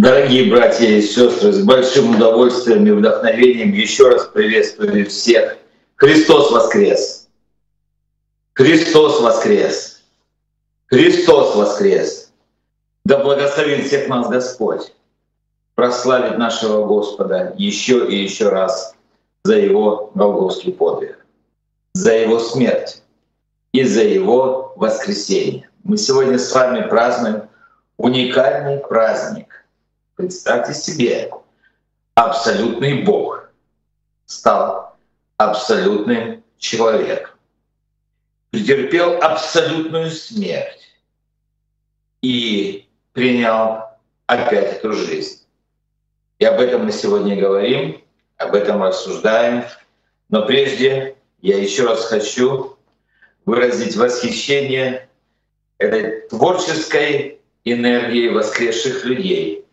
Дорогие братья и сестры, с большим удовольствием и вдохновением еще раз приветствую всех. Христос воскрес! Христос воскрес! Христос воскрес! Да благословит всех нас Господь! Прославить нашего Господа еще и еще раз за Его Голгофский подвиг, за Его смерть и за Его воскресение. Мы сегодня с вами празднуем уникальный праздник Представьте себе, абсолютный Бог стал абсолютным человеком, претерпел абсолютную смерть и принял опять эту жизнь. И об этом мы сегодня говорим, об этом рассуждаем. Но прежде я еще раз хочу выразить восхищение этой творческой энергией воскресших людей,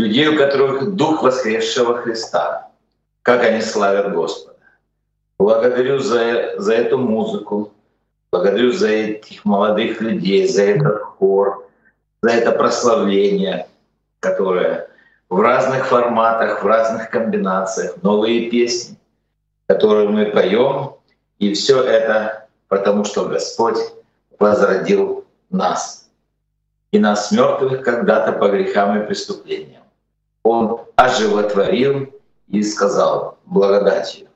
людей, у которых дух воскресшего Христа, как они славят Господа. Благодарю за, за эту музыку, благодарю за этих молодых людей, за этот хор, за это прославление, которое в разных форматах, в разных комбинациях, новые песни, которые мы поем, и все это потому, что Господь возродил нас. И нас мертвых когда-то по грехам и преступлениям он оживотворил и сказал благодатью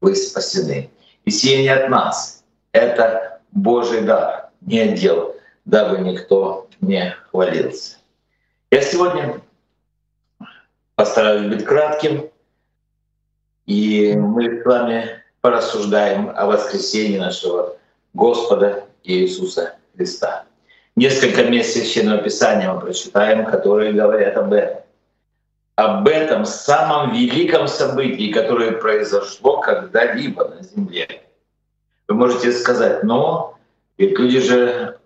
вы спасены. И сие не от нас, это Божий дар, не отдел, дабы никто не хвалился. Я сегодня постараюсь быть кратким, и мы с вами порассуждаем о воскресении нашего Господа Иисуса Христа. Несколько мест Священного Писания мы прочитаем, которые говорят об этом об этом самом великом событии, которое произошло когда-либо на Земле. Вы можете сказать, но ведь люди же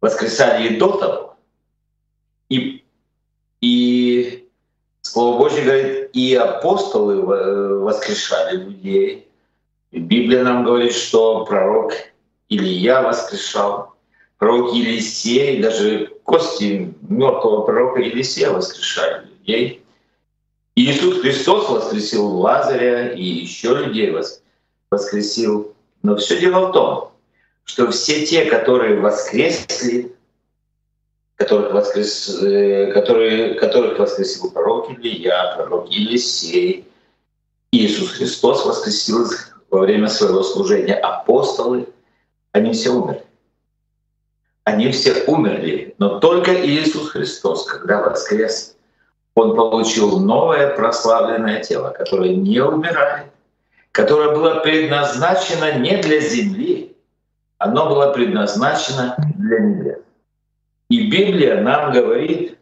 воскресали и до того. И, и Слово Божье говорит, и апостолы воскрешали людей. И Библия нам говорит, что пророк Илья воскрешал пророк Елисей, даже кости мертвого пророка Елисея воскрешали людей. Иисус Христос воскресил Лазаря и еще людей воскресил. Но все дело в том, что все те, которые воскресли, которых, воскрес, э, которые, которых воскресил пророк Илья, пророк Елисей, Иисус Христос воскресил во время своего служения апостолы, они все умерли. Они все умерли, но только Иисус Христос, когда воскрес, Он получил новое прославленное тело, которое не умирает, которое было предназначено не для земли, оно было предназначено для небес. И Библия нам говорит,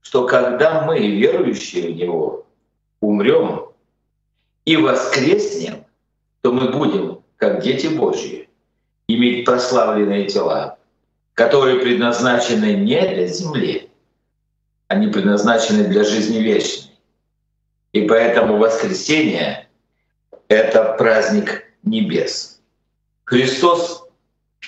что когда мы, верующие в Него, умрем и воскреснем, то мы будем, как дети Божьи, иметь прославленные тела, которые предназначены не для земли, они предназначены для жизни вечной. И поэтому воскресение — это праздник небес. Христос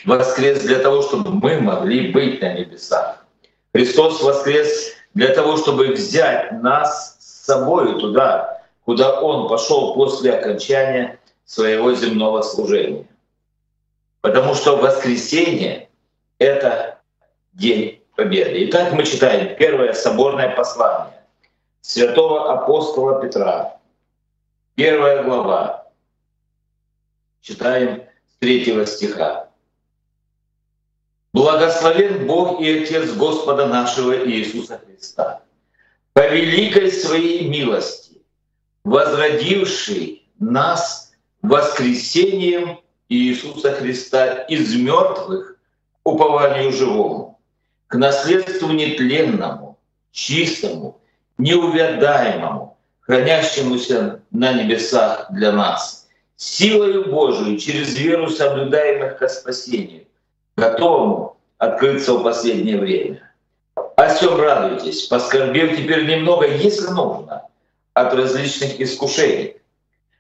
воскрес для того, чтобы мы могли быть на небесах. Христос воскрес для того, чтобы взять нас с собой туда, куда Он пошел после окончания своего земного служения. Потому что воскресение — это День Победы. Итак, мы читаем первое соборное послание святого апостола Петра, первая глава. Читаем с третьего стиха. Благословен Бог и Отец Господа нашего Иисуса Христа, по великой своей милости, возродивший нас воскресением Иисуса Христа из мертвых упованию живому, к наследству нетленному, чистому, неувядаемому, хранящемуся на небесах для нас, силою Божию через веру соблюдаемых ко спасению, готовому открыться в последнее время. О всем радуйтесь, поскорбев теперь немного, если нужно, от различных искушений,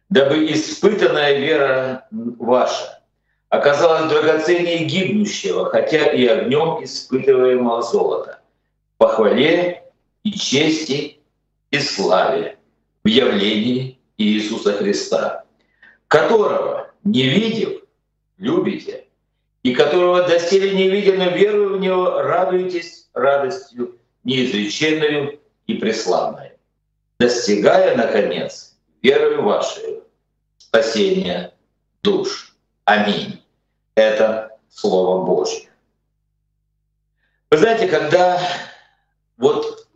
дабы испытанная вера ваша оказалось драгоценнее гибнущего, хотя и огнем испытываемого золота, похвале и чести и славе в явлении Иисуса Христа, которого, не видев, любите, и которого доселе не видя, но верую в Него, радуетесь радостью неизреченную и преславной, достигая, наконец, верою вашей спасения душ. Аминь. Это Слово Божье. Вы знаете, когда вот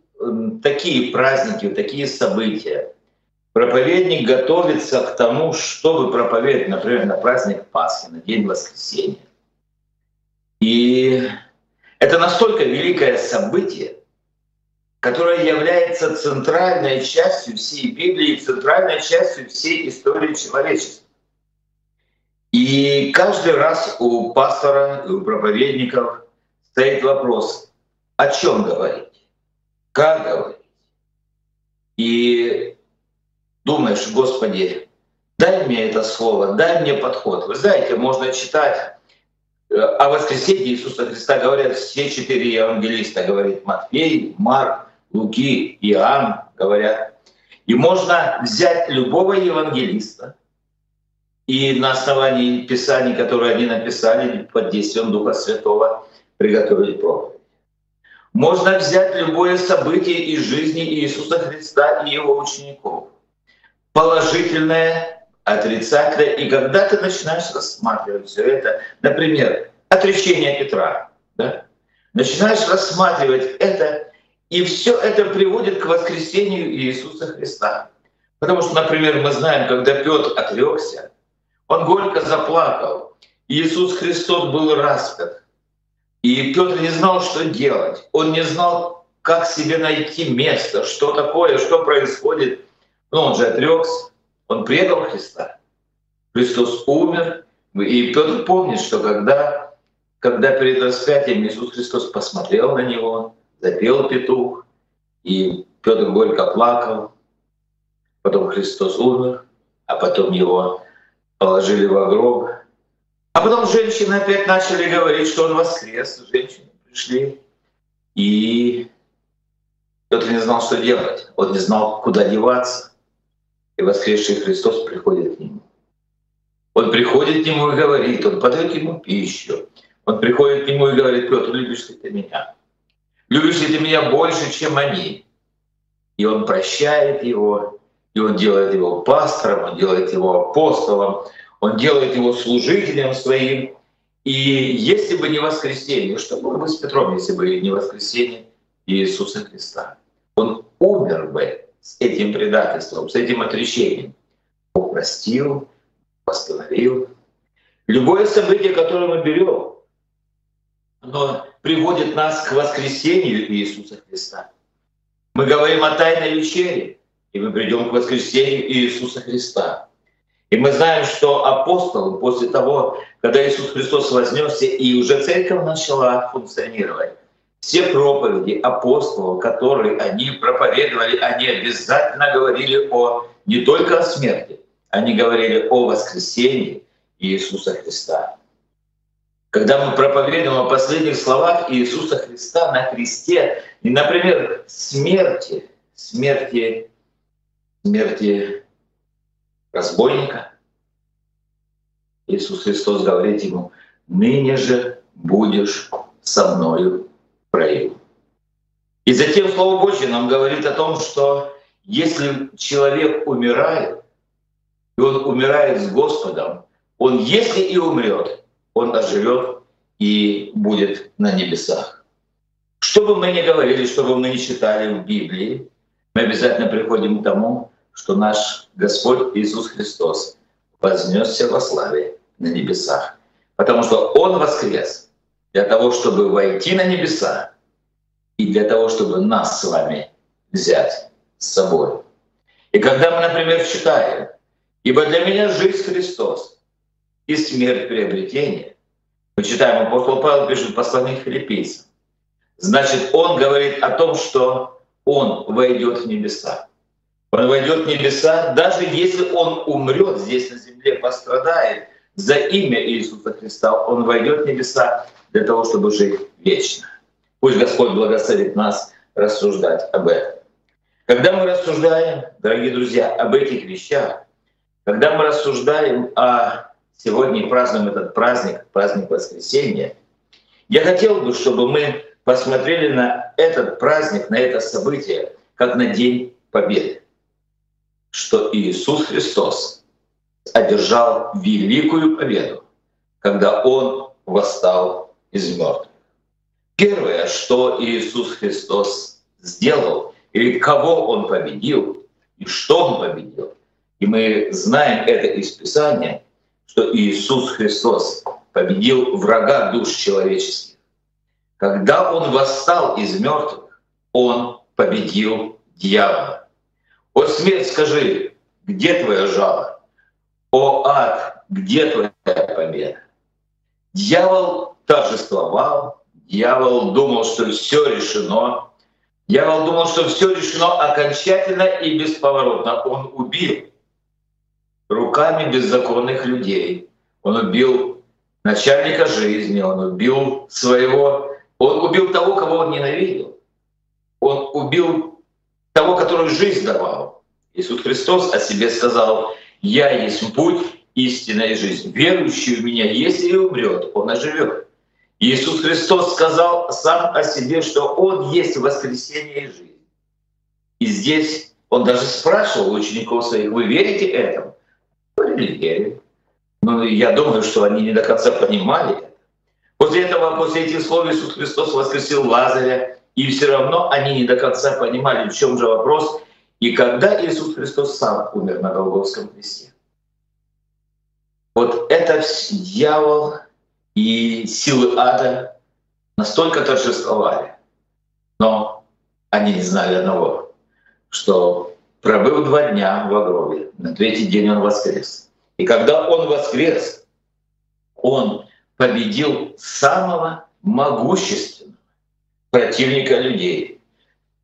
такие праздники, такие события, проповедник готовится к тому, чтобы проповедовать, например, на праздник Пасхи, на День Воскресения. И это настолько великое событие, которое является центральной частью всей Библии, центральной частью всей истории человечества. И каждый раз у пастора у проповедников стоит вопрос, о чем говорить, как говорить. И думаешь, Господи, дай мне это слово, дай мне подход. Вы знаете, можно читать э, о воскресении Иисуса Христа, говорят все четыре евангелиста, говорит Матфей, Марк, Луки, Иоанн, говорят. И можно взять любого евангелиста и на основании Писаний, которые они написали под действием Духа Святого, приготовить проповедь. Можно взять любое событие из жизни Иисуса Христа и его учеников. Положительное, отрицательное. И когда ты начинаешь рассматривать все это, например, отречение Петра, да? начинаешь рассматривать это, и все это приводит к воскресению Иисуса Христа. Потому что, например, мы знаем, когда Петр отрекся, он горько заплакал. Иисус Христос был распят. И Петр не знал, что делать. Он не знал, как себе найти место, что такое, что происходит. Но он же отрекся, он предал Христа. Христос умер, и Петр помнит, что когда, когда перед распятием Иисус Христос посмотрел на него, запел петух, и Петр горько плакал, потом Христос умер, а потом его положили в гроб, а потом женщины опять начали говорить, что он воскрес. Женщины пришли. И Петр не знал, что делать. Он не знал, куда деваться. И воскресший Христос приходит к нему. Он приходит к нему и говорит, он подает ему пищу. Он приходит к нему и говорит, Петр, любишь ли ты меня? Любишь ли ты меня больше, чем они? И он прощает его, и он делает его пастором, он делает его апостолом, он делает его служителем своим. И если бы не воскресенье, что было бы с Петром, если бы не воскресенье Иисуса Христа? Он умер бы с этим предательством, с этим отречением. Бог простил, восстановил. Любое событие, которое мы берем, оно приводит нас к воскресению Иисуса Христа. Мы говорим о тайной вечере, и мы придем к воскресению Иисуса Христа. И мы знаем, что апостолы после того, когда Иисус Христос вознесся, и уже церковь начала функционировать, все проповеди апостолов, которые они проповедовали, они обязательно говорили о не только о смерти, они говорили о воскресении Иисуса Христа. Когда мы проповедуем о последних словах Иисуса Христа на кресте, и, например, смерти, смерти, смерти разбойника. Иисус Христос говорит ему, ныне же будешь со мною в. И затем Слово Божье нам говорит о том, что если человек умирает, и он умирает с Господом, он, если и умрет, он оживет и будет на небесах. Что бы мы ни говорили, что бы мы ни читали в Библии, мы обязательно приходим к тому, что наш Господь Иисус Христос вознесся во славе на небесах. Потому что Он воскрес для того, чтобы войти на небеса и для того, чтобы нас с вами взять с собой. И когда мы, например, читаем, «Ибо для меня жизнь Христос и смерть приобретение», мы читаем, апостол Павел пишет к филиппийцам, значит, он говорит о том, что он войдет в небеса. Он войдет в небеса, даже если он умрет здесь на земле, пострадает за имя Иисуса Христа, он войдет в небеса для того, чтобы жить вечно. Пусть Господь благословит нас рассуждать об этом. Когда мы рассуждаем, дорогие друзья, об этих вещах, когда мы рассуждаем о сегодня празднуем этот праздник, праздник воскресения, я хотел бы, чтобы мы посмотрели на этот праздник, на это событие, как на День Победы. Что Иисус Христос одержал великую победу, когда Он восстал из мертвых. Первое, что Иисус Христос сделал, или кого Он победил, и что Он победил, и мы знаем это из Писания, что Иисус Христос победил врага душ человеческих. Когда Он восстал из мертвых, Он победил дьявола. О смерть, скажи, где твоя жало? О ад, где твоя победа? Дьявол торжествовал, дьявол думал, что все решено. Дьявол думал, что все решено окончательно и бесповоротно. Он убил руками беззаконных людей. Он убил начальника жизни, он убил своего, он убил того, кого он ненавидел. Он убил того, который жизнь давал. Иисус Христос о себе сказал, «Я есть путь, истина и жизнь. Верующий в Меня, если умрет, он оживет». Иисус Христос сказал сам о себе, что Он есть воскресение и жизнь. И здесь Он даже спрашивал учеников своих, вы верите этому? Говорили, верим. Но я думаю, что они не до конца понимали. После этого, после этих слов Иисус Христос воскресил Лазаря, и все равно они не до конца понимали, в чем же вопрос, и когда Иисус Христос сам умер на Голгофском кресте. Вот это дьявол и силы ада настолько торжествовали, но они не знали одного, что пробыл два дня в гробе, на третий день он воскрес. И когда он воскрес, он победил самого могущественного противника людей.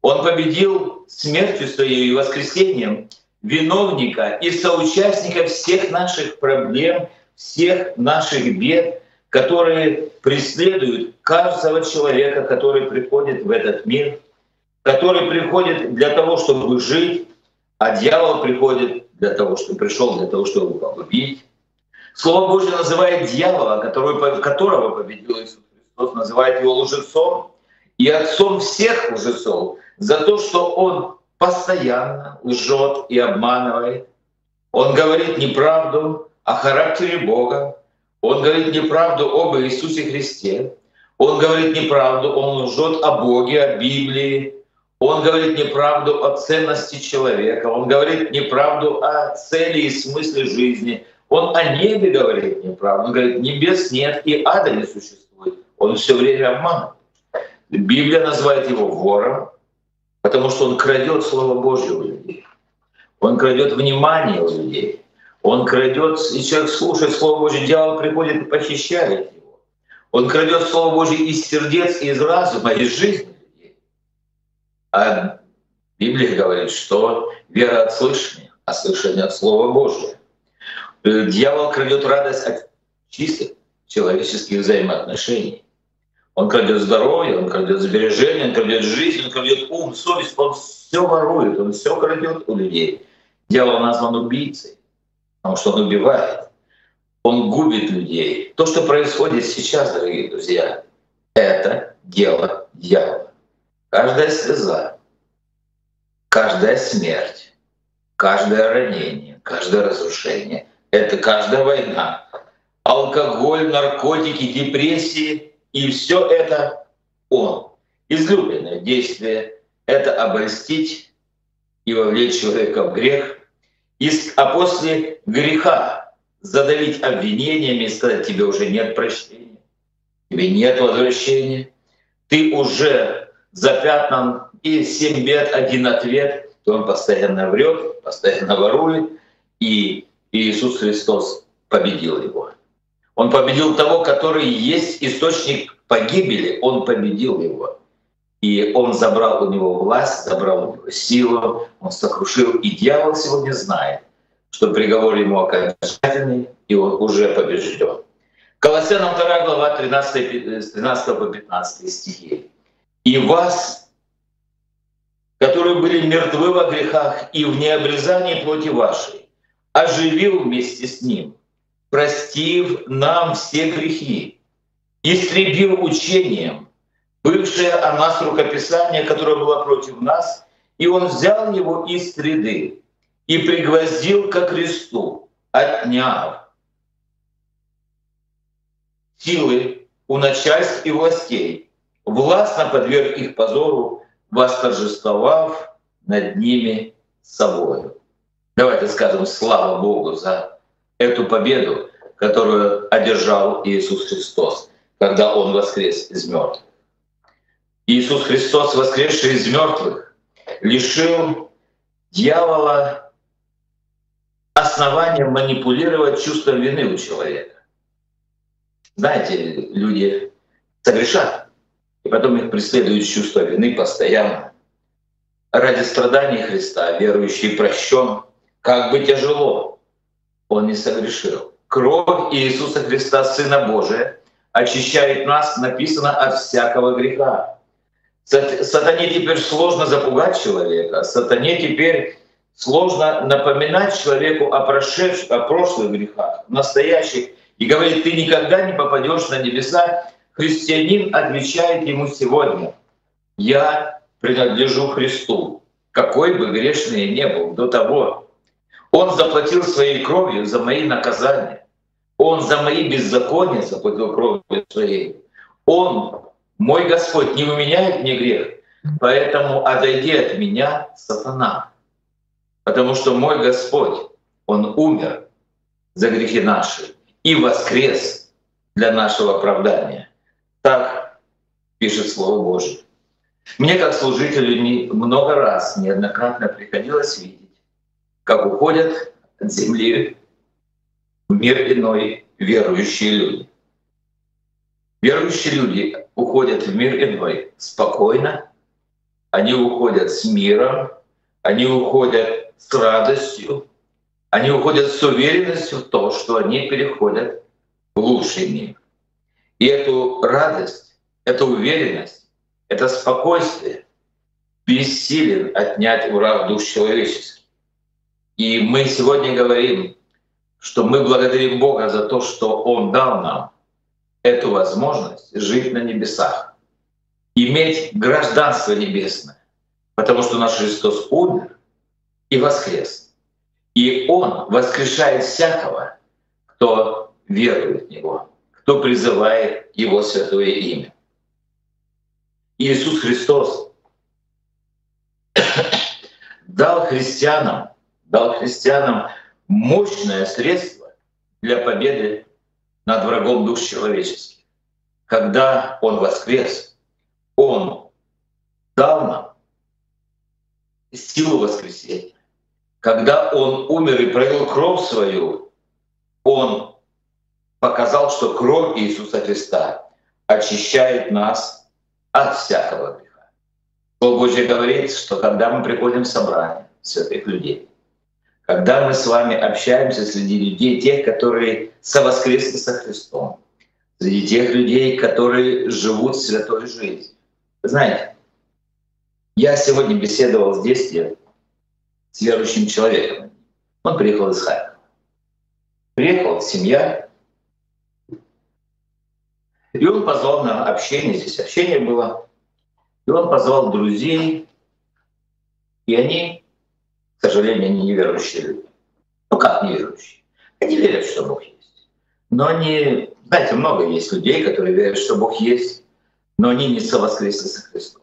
Он победил смертью своей и воскресением виновника и соучастника всех наших проблем, всех наших бед, которые преследуют каждого человека, который приходит в этот мир, который приходит для того, чтобы жить, а дьявол приходит для того, чтобы пришел для того, чтобы победить. Слово Божье называет дьявола, которого победил Иисус Христос, называет его лжецом и отцом всех лжецов за то, что он постоянно лжет и обманывает. Он говорит неправду о характере Бога, он говорит неправду об Иисусе Христе, он говорит неправду, он лжет о Боге, о Библии, он говорит неправду о ценности человека, он говорит неправду о цели и смысле жизни, он о небе говорит неправду, он говорит, небес нет и ада не существует. Он все время обманывает. Библия называет его вором, потому что он крадет Слово Божье у людей. Он крадет внимание у людей. Он крадет, и человек слушает Слово Божье, дьявол приходит и похищает его. Он крадет Слово Божье из сердец, из разума, из жизни. А Библия говорит, что вера от слышания, а слышание от Слова Божьего. Э, дьявол крадет радость от чистых человеческих взаимоотношений. Он крадет здоровье, он крадет сбережения, он крадет жизнь, он крадет ум, совесть, он все ворует, он все крадет у людей. Дьявол назван убийцей, потому что он убивает, он губит людей. То, что происходит сейчас, дорогие друзья, это дело дьявола. Каждая слеза, каждая смерть, каждое ранение, каждое разрушение — это каждая война. Алкоголь, наркотики, депрессии и все это он. Излюбленное действие — это обольстить и вовлечь человека в грех, а после греха задавить обвинениями и сказать, тебе уже нет прощения, тебе нет возвращения, ты уже запятнан и семь бед, один ответ, то он постоянно врет, постоянно ворует, и Иисус Христос победил его. Он победил того, который есть источник погибели, он победил его. И он забрал у него власть, забрал у него силу, он сокрушил. И дьявол сегодня знает, что приговор ему окончательный, и он уже побежден. Колоссянам 2 глава 13, 13 по 15 стихи и вас которые были мертвы во грехах и в необрезании плоти вашей, оживил вместе с Ним, простив нам все грехи, истребил учением, бывшее о нас рукописание, которое было против нас, и Он взял его из среды и пригвоздил ко кресту, отняв силы у начальств и властей, властно подверг их позору, восторжествовав над ними собою. Давайте скажем слава Богу за эту победу, которую одержал Иисус Христос, когда Он воскрес из мертвых. Иисус Христос, воскресший из мертвых, лишил дьявола основания манипулировать чувством вины у человека. Знаете, люди согрешат, и потом их преследует чувство вины постоянно. Ради страданий Христа верующий прощен, как бы тяжело, он не согрешил. Кровь Иисуса Христа, Сына Божия, очищает нас, написано, от всякого греха. Сатане теперь сложно запугать человека, сатане теперь сложно напоминать человеку о, прошедших, о прошлых грехах, настоящих, и говорит, ты никогда не попадешь на небеса. Христианин отвечает ему сегодня, я принадлежу Христу, какой бы грешный я не был до того. Он заплатил своей кровью за мои наказания. Он за мои беззакония заплатил кровью своей. Он, мой Господь, не уменяет мне грех, поэтому отойди от меня, сатана. Потому что мой Господь, Он умер за грехи наши и воскрес для нашего оправдания. Так пишет Слово Божие. Мне, как служителю, много раз, неоднократно приходилось видеть, как уходят от земли в мир иной верующие люди. Верующие люди уходят в мир иной спокойно, они уходят с миром, они уходят с радостью, они уходят с уверенностью в то, что они переходят в лучший мир. И эту радость, эту уверенность, это спокойствие бессилен отнять враг душ человеческих. И мы сегодня говорим, что мы благодарим Бога за то, что Он дал нам эту возможность жить на небесах, иметь гражданство небесное, потому что наш Христос умер и воскрес. И Он воскрешает всякого, кто верует в Него, кто призывает Его святое имя. Иисус Христос дал христианам, дал христианам мощное средство для победы над врагом душ человеческих. Когда Он воскрес, Он дал нам силу воскресения когда он умер и пролил кровь свою, он показал, что кровь Иисуса Христа очищает нас от всякого греха. Слово Божье говорит, что когда мы приходим в собрание святых людей, когда мы с вами общаемся среди людей, тех, которые совоскресли со Христом, среди тех людей, которые живут святой жизнью. Знаете, я сегодня беседовал с детстве с верующим человеком. Он приехал из Харькова. Приехала семья, и он позвал на общение, здесь общение было, и он позвал друзей, и они, к сожалению, они неверующие люди. Ну как неверующие? Они верят, что Бог есть. Но они, знаете, много есть людей, которые верят, что Бог есть, но они не совоскресли со Христом.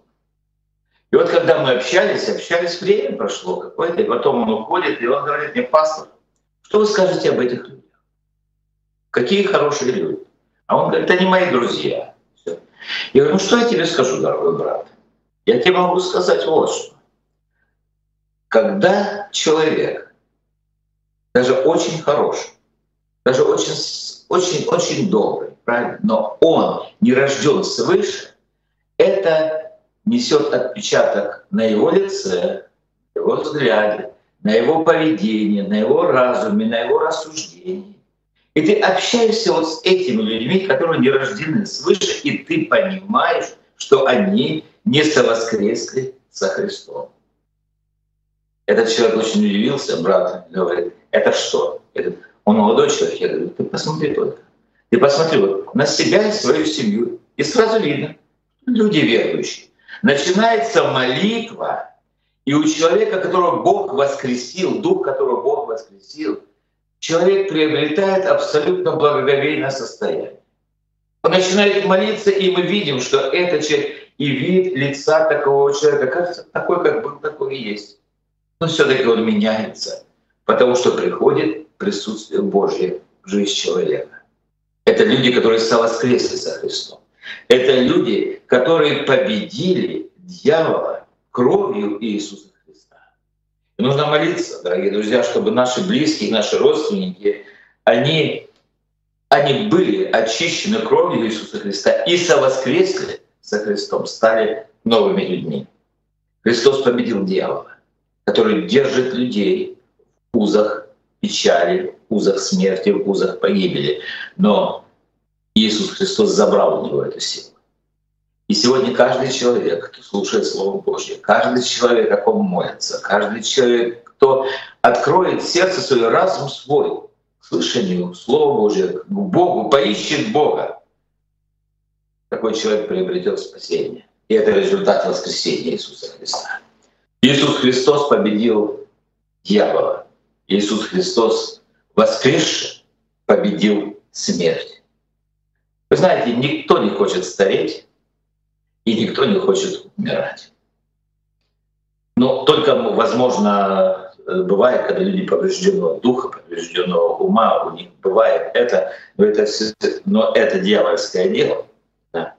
И вот когда мы общались, общались, время прошло какое-то, и потом он уходит, и он говорит мне, пастор, что вы скажете об этих людях? Какие хорошие люди? А он говорит, они мои друзья. Я говорю, ну что я тебе скажу, дорогой брат? Я тебе могу сказать вот что. Когда человек, даже очень хороший, даже очень, очень, очень добрый, правильно, но он не рожден свыше, это несет отпечаток на его лице, на его взгляде, на его поведении, на его разуме, на его рассуждении. И ты общаешься вот с этими людьми, которые не рождены свыше, и ты понимаешь, что они не совоскресли со Христом. Этот человек очень удивился, брат говорит, это что? Он молодой человек. Я говорю, ты посмотри только. Ты посмотри вот на себя и свою семью. И сразу видно, люди верующие. Начинается молитва, и у человека, которого Бог воскресил, дух, которого Бог воскресил, человек приобретает абсолютно благоговейное состояние. Он начинает молиться, и мы видим, что этот человек и вид лица такого человека, кажется, такой, как был, такой и есть. Но все таки он меняется, потому что приходит присутствие Божье в жизнь человека. Это люди, которые совоскресли за Христом. Это люди, которые победили дьявола кровью Иисуса Христа. И нужно молиться, дорогие друзья, чтобы наши близкие, наши родственники, они, они были очищены кровью Иисуса Христа и совоскресли за Христом, стали новыми людьми. Христос победил дьявола, который держит людей в узах печали, в узах смерти, в узах погибели. Но Иисус Христос забрал у него эту силу. И сегодня каждый человек, кто слушает Слово Божье, каждый человек, о ком молится, каждый человек, кто откроет сердце свое, разум свой к слышанию Слова Божьего, к Богу, поищет Бога, такой человек приобретет спасение. И это результат воскресения Иисуса Христа. Иисус Христос победил дьявола. Иисус Христос воскресший победил смерть. Вы знаете, никто не хочет стареть, и никто не хочет умирать. Но только, возможно, бывает, когда люди поврежденного духа, поврежденного ума, у них бывает это, но это, но это дьявольское дело. Да.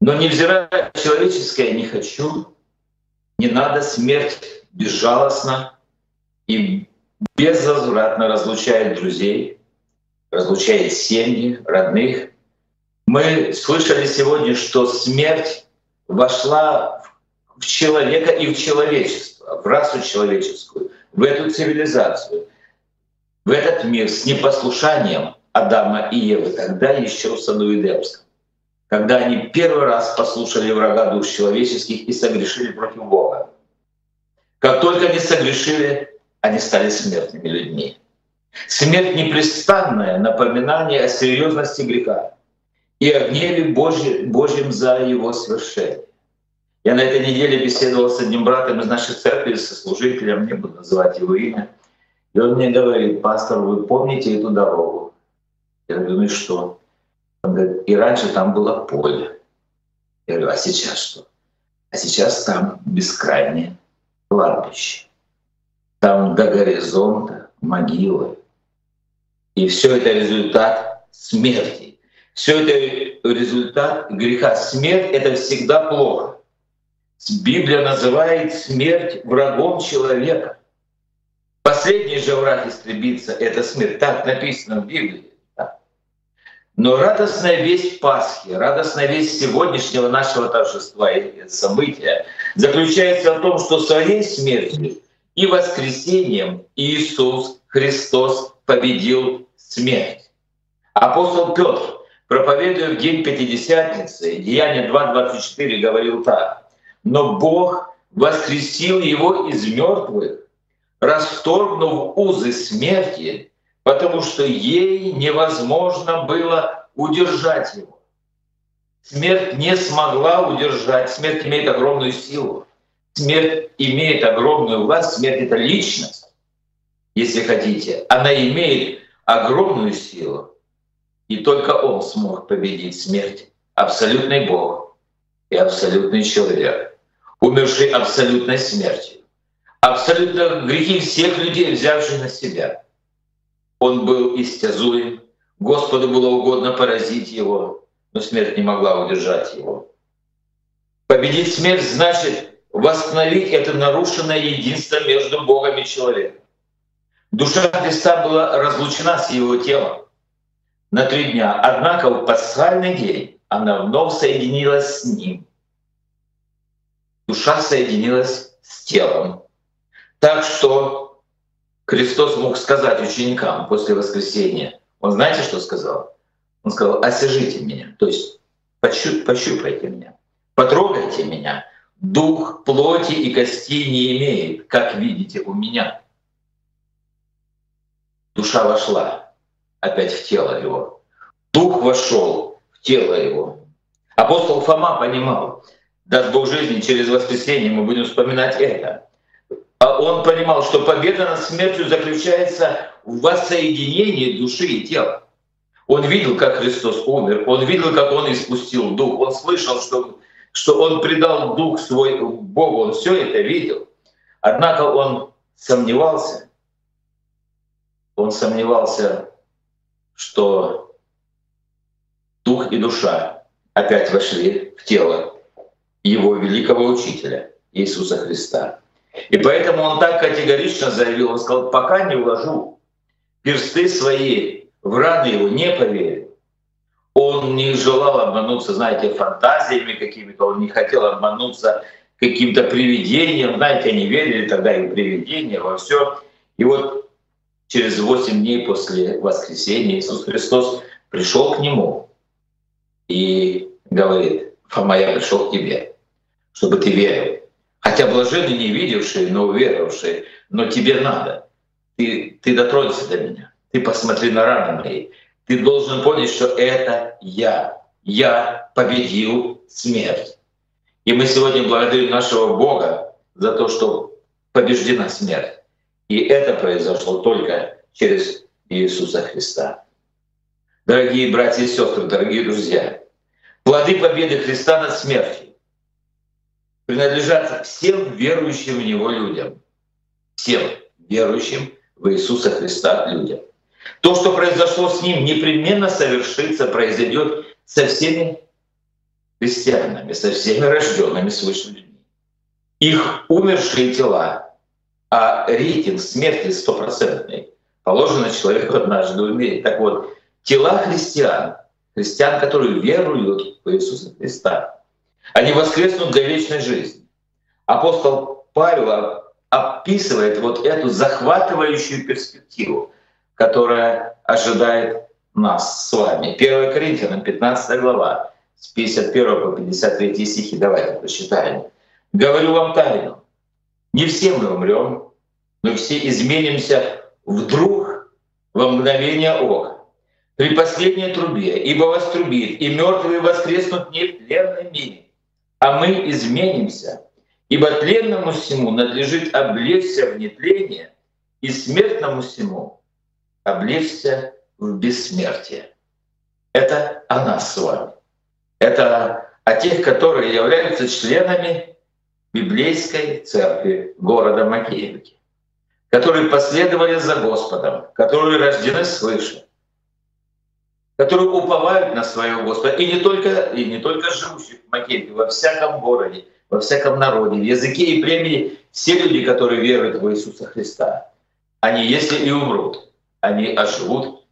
Но невзирая человеческое «не хочу», не надо смерть безжалостно и безвозвратно разлучает друзей, разлучает семьи, родных, мы слышали сегодня, что смерть вошла в человека и в человечество, в расу человеческую, в эту цивилизацию, в этот мир с непослушанием Адама и Евы, тогда еще в саду Эдемском, когда они первый раз послушали врага душ человеческих и согрешили против Бога. Как только они согрешили, они стали смертными людьми. Смерть — непрестанное напоминание о серьезности греха и о гневе Божьем, Божьем за его свершение. Я на этой неделе беседовал с одним братом из нашей церкви, со служителем, не буду называть его имя, и он мне говорит, пастор, вы помните эту дорогу? Я говорю, ну и что? Он говорит, и раньше там было поле. Я говорю, а сейчас что? А сейчас там бескрайнее кладбище. Там до горизонта могилы. И все это результат смерти все это результат греха. Смерть — это всегда плохо. Библия называет смерть врагом человека. Последний же враг истребится — это смерть. Так написано в Библии. Но радостная весть Пасхи, радостная весть сегодняшнего нашего торжества и события заключается в том, что своей смертью и воскресением Иисус Христос победил смерть. Апостол Петр проповедуя в день Пятидесятницы, Деяние 2.24 говорил так. «Но Бог воскресил его из мертвых, расторгнув узы смерти, потому что ей невозможно было удержать его. Смерть не смогла удержать, смерть имеет огромную силу. Смерть имеет огромную власть, смерть — это личность, если хотите. Она имеет огромную силу. И только Он смог победить смерть, абсолютный Бог и абсолютный человек, умерший абсолютной смертью, абсолютно грехи всех людей, взявших на себя. Он был истязуем, Господу было угодно поразить его, но смерть не могла удержать его. Победить смерть значит восстановить это нарушенное единство между Богом и человеком. Душа Христа была разлучена с его телом на три дня. Однако в пасхальный день она вновь соединилась с ним. Душа соединилась с телом. Так что Христос мог сказать ученикам после воскресения, он знаете, что сказал? Он сказал, осяжите меня, то есть пощупайте меня, потрогайте меня, дух плоти и костей не имеет, как видите у меня. Душа вошла опять в тело его. Дух вошел в тело его. Апостол Фома понимал, даст Бог жизни, через воскресенье мы будем вспоминать это. А он понимал, что победа над смертью заключается в воссоединении души и тела. Он видел, как Христос умер, он видел, как Он испустил Дух, он слышал, что, что Он предал Дух свой Богу, он все это видел. Однако он сомневался, он сомневался, что Дух и душа опять вошли в тело его великого учителя Иисуса Христа. И поэтому он так категорично заявил, он сказал, пока не вложу персты свои в раны его не поверил. Он не желал обмануться, знаете, фантазиями какими-то, он не хотел обмануться каким-то привидением. Знаете, они верили тогда и в привидения, во все. И вот через восемь дней после воскресения Иисус Христос пришел к нему и говорит, Фома, я пришел к тебе, чтобы ты верил. Хотя блаженны не видевшие, но уверовавшие, но тебе надо. Ты, ты дотронься до меня. Ты посмотри на раны мои. Ты должен понять, что это я. Я победил смерть. И мы сегодня благодарим нашего Бога за то, что побеждена смерть. И это произошло только через Иисуса Христа. Дорогие братья и сестры, дорогие друзья, плоды победы Христа над смертью принадлежат всем верующим в Него людям. Всем верующим в Иисуса Христа людям. То, что произошло с ним, непременно совершится, произойдет со всеми христианами, со всеми рожденными свыше людьми. Их умершие тела, а рейтинг смерти стопроцентный, положено человеку однажды умереть. Так вот, тела христиан, христиан, которые веруют в Иисуса Христа, они воскреснут для вечной жизни. Апостол Павел описывает вот эту захватывающую перспективу которая ожидает нас с вами. 1 Коринфянам, 15 глава, с 51 по 53 стихи. Давайте прочитаем. «Говорю вам тайну. Не все мы умрем, но все изменимся вдруг во мгновение ока, при последней трубе, ибо вострубит, и мертвые воскреснут не в тленном мире, а мы изменимся, ибо тленному всему надлежит облечься в нетление, и смертному всему облечься в бессмертие. Это о нас с вами. Это о тех, которые являются членами библейской церкви города Макеевки, которые последовали за Господом, которые рождены свыше, которые уповают на своего Господа, и не только, и не только живущих в Макеевке, во всяком городе, во всяком народе, в языке и племени, все люди, которые веруют в Иисуса Христа, они, если и умрут, они оживут,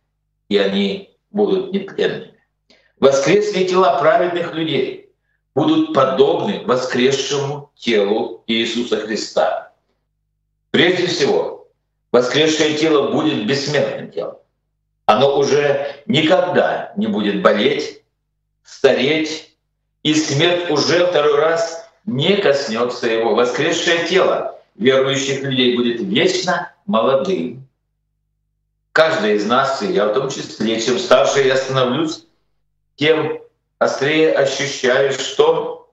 и они будут нетленными. Воскресные тела праведных людей будут подобны воскресшему телу Иисуса Христа. Прежде всего, воскресшее тело будет бессмертным телом. Оно уже никогда не будет болеть, стареть, и смерть уже второй раз не коснется его. Воскресшее тело верующих людей будет вечно молодым, каждый из нас, и я в том числе, чем старше я становлюсь, тем острее ощущаю, что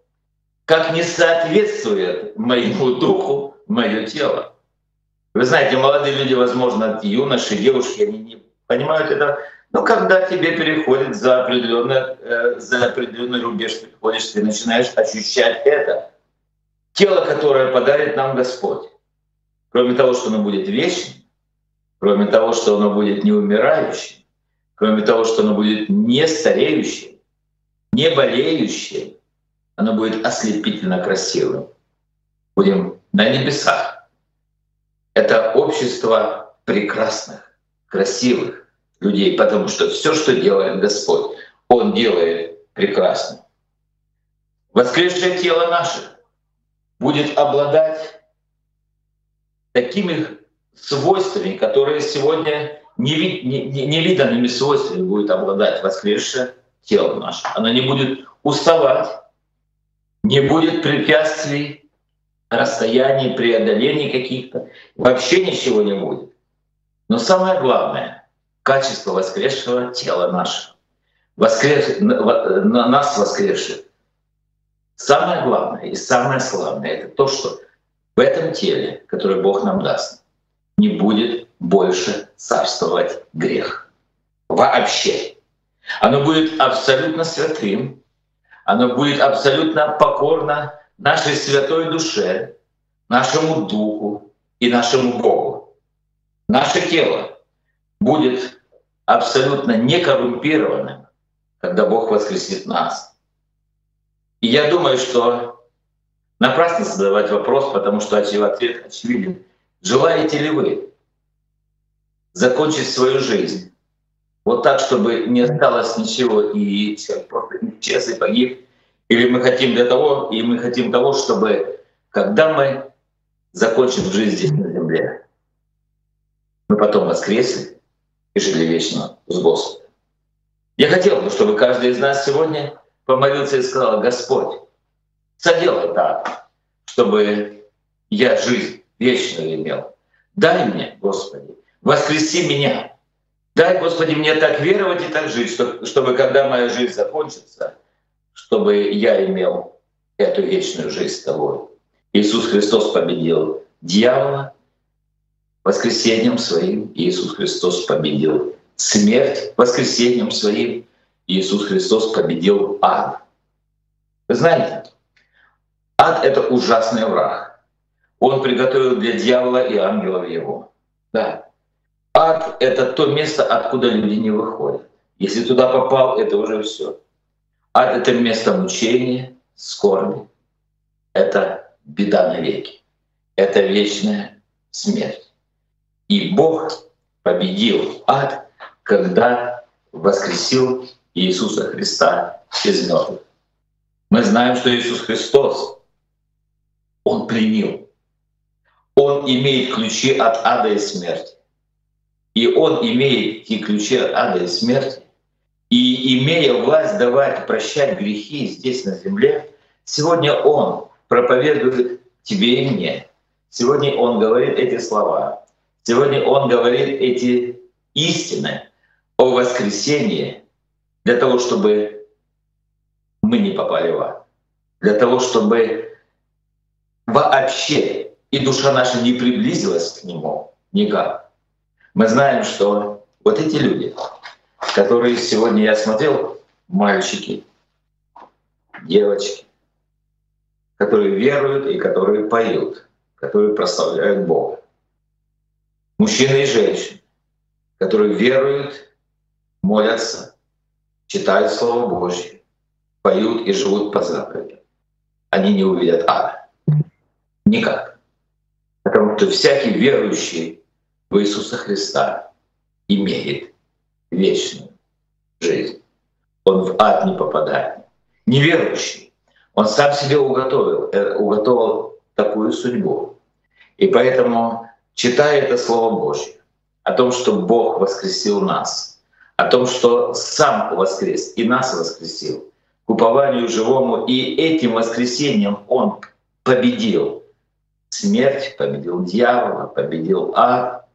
как не соответствует моему духу мое тело. Вы знаете, молодые люди, возможно, юноши, девушки, они не понимают это, но когда тебе переходит за определенный, э, за определенный рубеж, приходишь, ты начинаешь ощущать это. Тело, которое подарит нам Господь. Кроме того, что оно будет вечным, кроме того, что оно будет не умирающим, кроме того, что оно будет не стареющим, не болеющим, оно будет ослепительно красивым. Будем на небесах. Это общество прекрасных, красивых людей, потому что все, что делает Господь, Он делает прекрасно. Воскресшее тело наше будет обладать такими свойствами, которые сегодня невиданными свойствами будет обладать воскресшее тело наше. Оно не будет уставать, не будет препятствий, расстояний, преодолений каких-то, вообще ничего не будет. Но самое главное — качество воскресшего тела нашего, воскрес... нас воскресших. Самое главное и самое славное — это то, что в этом теле, которое Бог нам даст, не будет больше царствовать грех. Вообще. Оно будет абсолютно святым, оно будет абсолютно покорно нашей святой душе, нашему духу и нашему Богу. Наше тело будет абсолютно некоррумпированным, когда Бог воскресит нас. И я думаю, что напрасно задавать вопрос, потому что ответ очевиден. Желаете ли вы закончить свою жизнь вот так, чтобы не осталось ничего, и просто исчез и погиб. Или мы хотим для того, и мы хотим того, чтобы когда мы закончим жизнь здесь на земле, мы потом воскресли и жили вечно с Господом. Я хотел бы, чтобы каждый из нас сегодня помолился и сказал, Господь, соделай так, чтобы я жизнь вечную имел. Дай мне, Господи, воскреси меня, Дай, Господи, мне так веровать и так жить, чтобы когда моя жизнь закончится, чтобы я имел эту вечную жизнь с Тобой. Иисус Христос победил дьявола воскресением своим. Иисус Христос победил смерть воскресением своим. Иисус Христос победил ад. Вы знаете, ад — это ужасный враг. Он приготовил для дьявола и ангелов его. Да, Ад — это то место, откуда люди не выходят. Если туда попал, это уже все. Ад — это место мучения, скорби. Это беда навеки. Это вечная смерть. И Бог победил ад, когда воскресил Иисуса Христа из мертвых. Мы знаем, что Иисус Христос, Он пленил. Он имеет ключи от ада и смерти. И он имеет эти ключи от ада и смерти, и имея власть давать прощать грехи здесь на земле, сегодня он проповедует тебе и мне. Сегодня он говорит эти слова. Сегодня он говорит эти истины о воскресении для того, чтобы мы не попали в ад. Для того, чтобы вообще и душа наша не приблизилась к нему никак. Мы знаем, что вот эти люди, которые сегодня я смотрел, мальчики, девочки, которые веруют и которые поют, которые прославляют Бога. Мужчины и женщины, которые веруют, молятся, читают Слово Божье, поют и живут по заповедям. Они не увидят ада. Никак. Потому что всякий верующий в Иисуса Христа имеет вечную жизнь. Он в ад не попадает. Неверующий. Он сам себе уготовил, э, уготовил такую судьбу. И поэтому, читая это Слово Божье, о том, что Бог воскресил нас, о том, что сам воскрес и нас воскресил, к упованию живому, и этим воскресением Он победил смерть, победил дьявола, победил ад,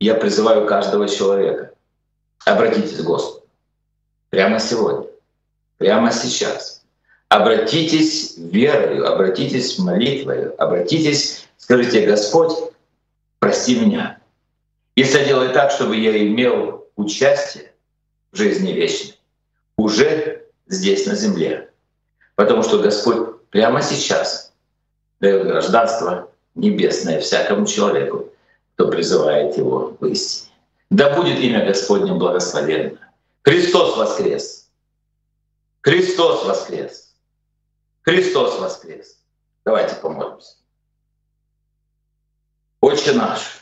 я призываю каждого человека, обратитесь к Господу. Прямо сегодня, прямо сейчас. Обратитесь верою, обратитесь молитвой, обратитесь, скажите, Господь, прости меня. И соделай так, чтобы я имел участие в жизни вечной уже здесь, на земле. Потому что Господь прямо сейчас дает гражданство небесное всякому человеку, кто призывает его в истине. Да будет имя Господне благословенно. Христос воскрес! Христос воскрес! Христос воскрес! Давайте помолимся. Отче наш,